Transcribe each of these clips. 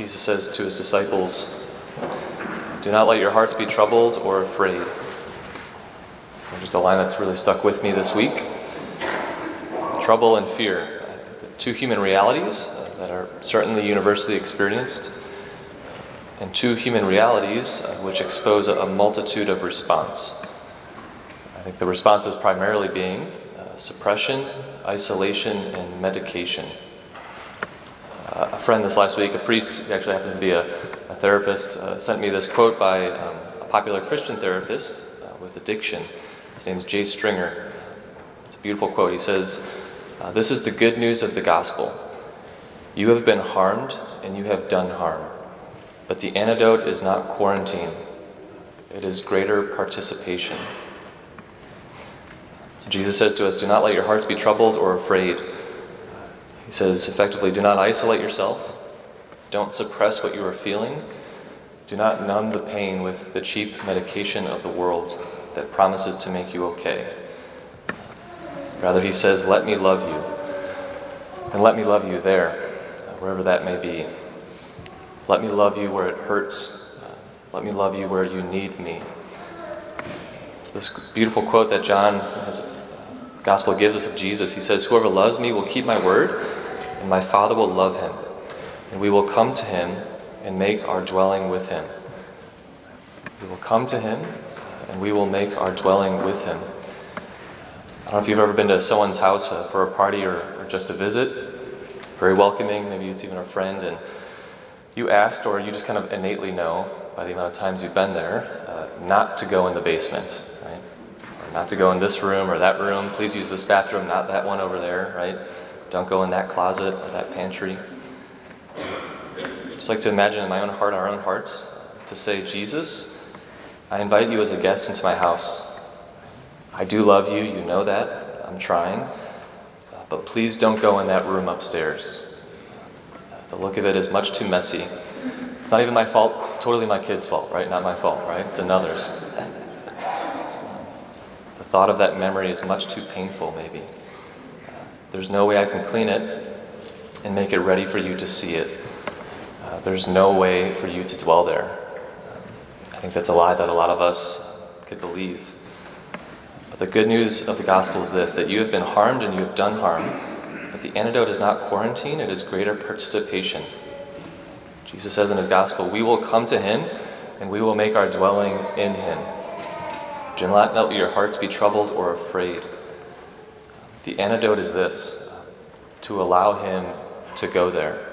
Jesus says to his disciples, Do not let your hearts be troubled or afraid. Just a line that's really stuck with me this week. Trouble and fear, two human realities that are certainly universally experienced, and two human realities which expose a multitude of response. I think the responses primarily being uh, suppression, isolation, and medication. A friend this last week, a priest, who actually happens to be a, a therapist, uh, sent me this quote by um, a popular Christian therapist uh, with addiction. His name is Jay Stringer. It's a beautiful quote. He says, uh, This is the good news of the gospel. You have been harmed and you have done harm. But the antidote is not quarantine, it is greater participation. So Jesus says to us, Do not let your hearts be troubled or afraid. He says, effectively, do not isolate yourself. Don't suppress what you are feeling. Do not numb the pain with the cheap medication of the world that promises to make you okay. Rather, he says, Let me love you. And let me love you there, wherever that may be. Let me love you where it hurts. Let me love you where you need me. This beautiful quote that John has gospel gives us of Jesus. He says, Whoever loves me will keep my word, and my Father will love him, and we will come to him and make our dwelling with him. We will come to him, and we will make our dwelling with him. I don't know if you've ever been to someone's house uh, for a party or, or just a visit. Very welcoming, maybe it's even a friend, and you asked, or you just kind of innately know by the amount of times you've been there, uh, not to go in the basement, right? Or not to go in this room or that room. Please use this bathroom, not that one over there, right? Don't go in that closet or that pantry. Just like to imagine in my own heart, our own hearts, to say, Jesus, I invite you as a guest into my house. I do love you, you know that. I'm trying. But please don't go in that room upstairs. The look of it is much too messy. It's not even my fault, totally my kid's fault, right? Not my fault, right? It's another's. The thought of that memory is much too painful, maybe. There's no way I can clean it and make it ready for you to see it. Uh, there's no way for you to dwell there. I think that's a lie that a lot of us could believe. But the good news of the gospel is this that you have been harmed and you have done harm, but the antidote is not quarantine, it is greater participation. Jesus says in his gospel, We will come to him and we will make our dwelling in him. Do not let your hearts be troubled or afraid. The antidote is this to allow Him to go there.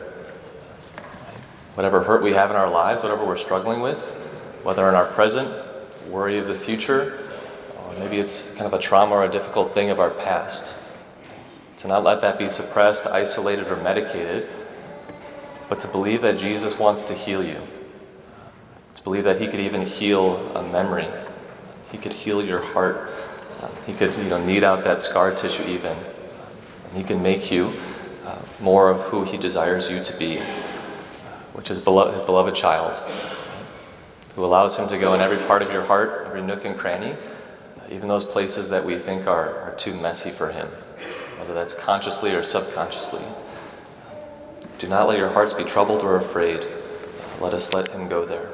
Whatever hurt we have in our lives, whatever we're struggling with, whether in our present, worry of the future, or maybe it's kind of a trauma or a difficult thing of our past, to not let that be suppressed, isolated, or medicated, but to believe that Jesus wants to heal you. To believe that He could even heal a memory, He could heal your heart he could, you know, knead out that scar tissue even. And he can make you uh, more of who he desires you to be, which is beloved, his beloved child, who allows him to go in every part of your heart, every nook and cranny, even those places that we think are, are too messy for him, whether that's consciously or subconsciously. Do not let your hearts be troubled or afraid. Let us let him go there.